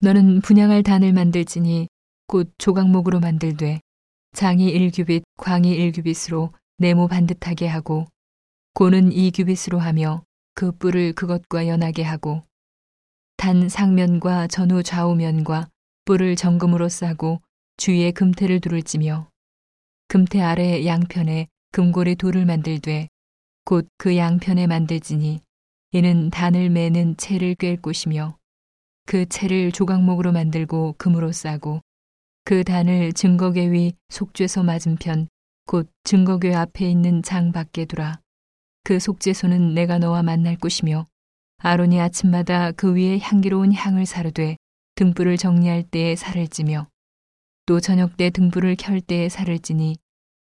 너는 분양할 단을 만들지니 곧 조각목으로 만들되 장이 1규빗, 광이 1규빗으로 네모 반듯하게 하고 고는 2규빗으로 하며 그 뿔을 그것과 연하게 하고 단 상면과 전후 좌우면과 뿔을 정금으로 싸고 주위에 금태를 두를지며 금태 아래 양편에 금고리 돌을 만들되 곧 그 양편에 만들지니 이는 단을 매는 채를 꿰 곳이며 그 채를 조각목으로 만들고 금으로 싸고 그 단을 증거궤 위 속죄소 맞은편 곧 증거궤 앞에 있는 장 밖에 두라. 그 속죄소는 내가 너와 만날 곳이며 아론이 아침마다 그 위에 향기로운 향을 사르되 등불을 정리할 때에 살을 찌며 또 저녁 때 등불을 켤 때에 살을 찌니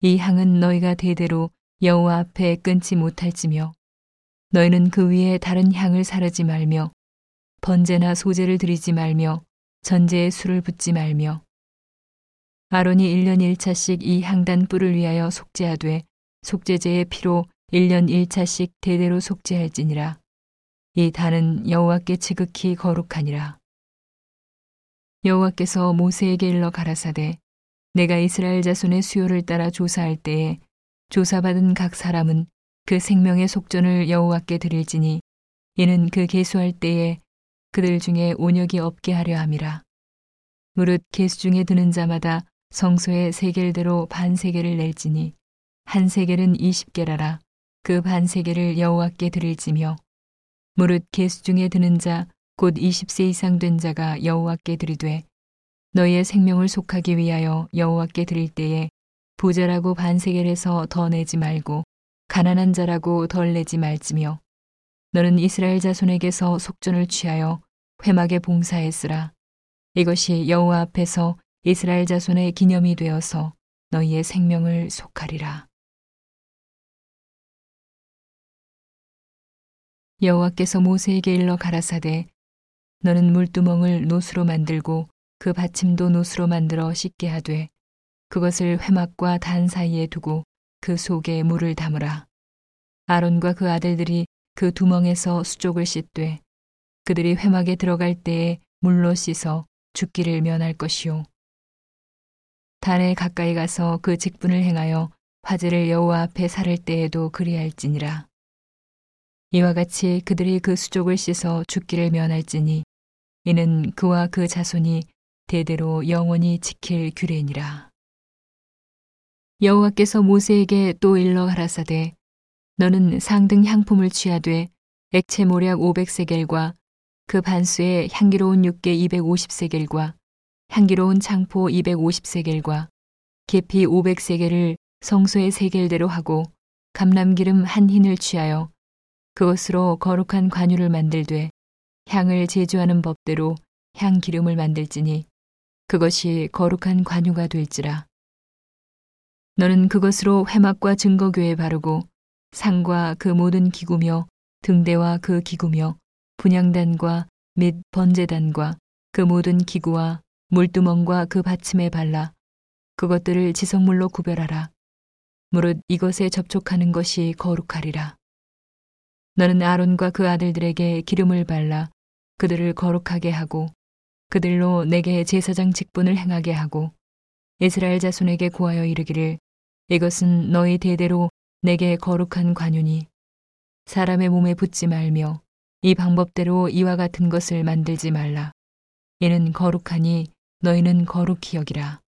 이 향은 너희가 대대로 여호와 앞에 끊지 못할지며 너희는 그 위에 다른 향을 사르지 말며 번제나 소제를 드리지 말며 전제에 술을 붓지 말며 아론이 1년 1차씩 이 향단 뿔을 위하여 속죄하되 속죄제의 피로 1년 1차씩 대대로 속죄할지니라. 이 단은 여호와께 지극히 거룩하니라. 여호와께서 모세에게 일러 가라사대 내가 이스라엘 자손의 수요를 따라 조사할 때에 조사받은 각 사람은 그 생명의 속전을 여호와께 드릴지니 이는 그 계수할 때에 그들 중에 온역이 없게 하려 함이라. 무릇 계수 중에 드는 자마다 성소의 세겔대로 반 세겔을 낼지니 한 세겔은 20개라라 그 반 세겔을 여호와께 드릴지며 무릇 계수 중에 드는 자곧 20세 이상 된 자가 여호와께 드리되 너희의 생명을 속하기 위하여 여호와께 드릴 때에 부자라고 반 세겔에서 더 내지 말고 가난한 자라고 덜 내지 말지며 너는 이스라엘 자손에게서 속전을 취하여 회막에 봉사했으라 이것이 여호와 앞에서 이스라엘 자손의 기념이 되어서 너희의 생명을 속하리라 여호와께서 모세에게 일러 가라사대 너는 물두멍을 노수로 만들고 그 받침도 노수로 만들어 씻게 하되 그것을 회막과 단 사이에 두고 그 속에 물을 담으라. 아론과 그 아들들이 그 두멍에서 수족을 씻되 그들이 회막에 들어갈 때에 물로 씻어 죽기를 면할 것이요. 단에 가까이 가서 그 직분을 행하여 화제를 여호와 앞에 사를 때에도 그리할지니라. 이와 같이 그들이 그 수족을 씻어 죽기를 면할지니 이는 그와 그 자손이 대대로 영원히 지킬 규례니라. 여호와께서 모세에게 또 일러 가라사대 너는 상등 향품을 취하되 액체 모략 500세겔과 그 반수에 향기로운 육개 250세겔과 향기로운 창포 250세겔과 계피 500세겔을 성소의 세겔대로 하고 감람기름 한 흰을 취하여 그것으로 거룩한 관유를 만들되 향을 제조하는 법대로 향 기름을 만들지니 그것이 거룩한 관유가 될지라. 너는 그것으로 회막과 증거교에 바르고 상과 그 모든 기구며 등대와 그 기구며 분양단과 및 번제단과 그 모든 기구와 물두멍과 그 받침에 발라 그것들을 지성물로 구별하라. 무릇 이것에 접촉하는 것이 거룩하리라. 너는 아론과 그 아들들에게 기름을 발라 그들을 거룩하게 하고 그들로 내게 제사장 직분을 행하게 하고 이스라엘 자손에게 구하여 이르기를 이것은 너희 대대로 내게 거룩한 관윤이 사람의 몸에 붙지 말며 이 방법대로 이와 같은 것을 만들지 말라. 이는 거룩하니 너희는 거룩히 여기라.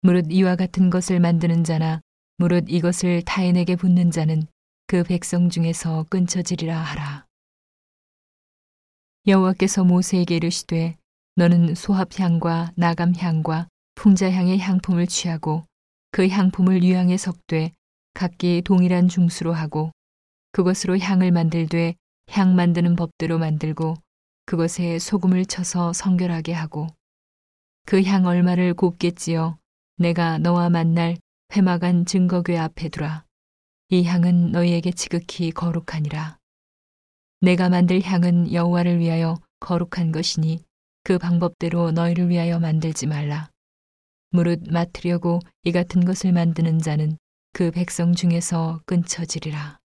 무릇 이와 같은 것을 만드는 자나 무릇 이것을 타인에게 붙는 자는 그 백성 중에서 끊쳐지리라 하라. 여호와께서 모세에게 이르시되 너는 소합향과 나감향과 풍자향의 향품을 취하고 그 향품을 유향에 섞되 각기 동일한 중수로 하고 그것으로 향을 만들되 향 만드는 법대로 만들고 그것에 소금을 쳐서 성결하게 하고 그 향 얼마를 곱게 찌어 내가 너와 만날 회막안 증거궤 앞에 두라. 이 향은 너희에게 지극히 거룩하니라. 내가 만들 향은 여호와를 위하여 거룩한 것이니 그 방법대로 너희를 위하여 만들지 말라. 무릇 맡으려고 이 같은 것을 만드는 자는 그 백성 중에서 끊쳐지리라.